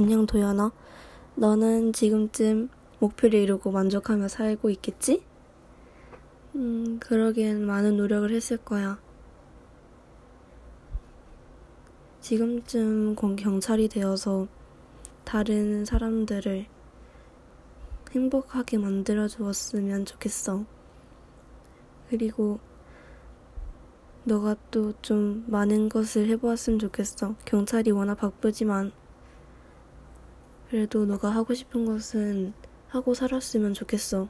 안녕 도연아. 너는 지금쯤 목표를 이루고 만족하며 살고 있겠지? 음, 그러기엔 많은 노력을 했을 거야. 지금쯤 경찰이 되어서 다른 사람들을 행복하게 만들어 주었으면 좋겠어. 그리고 너가 또 좀 많은 것을 해보았으면 좋겠어. 경찰이 워낙 바쁘지만 그래도 너가 하고 싶은 것은 하고 살았으면 좋겠어.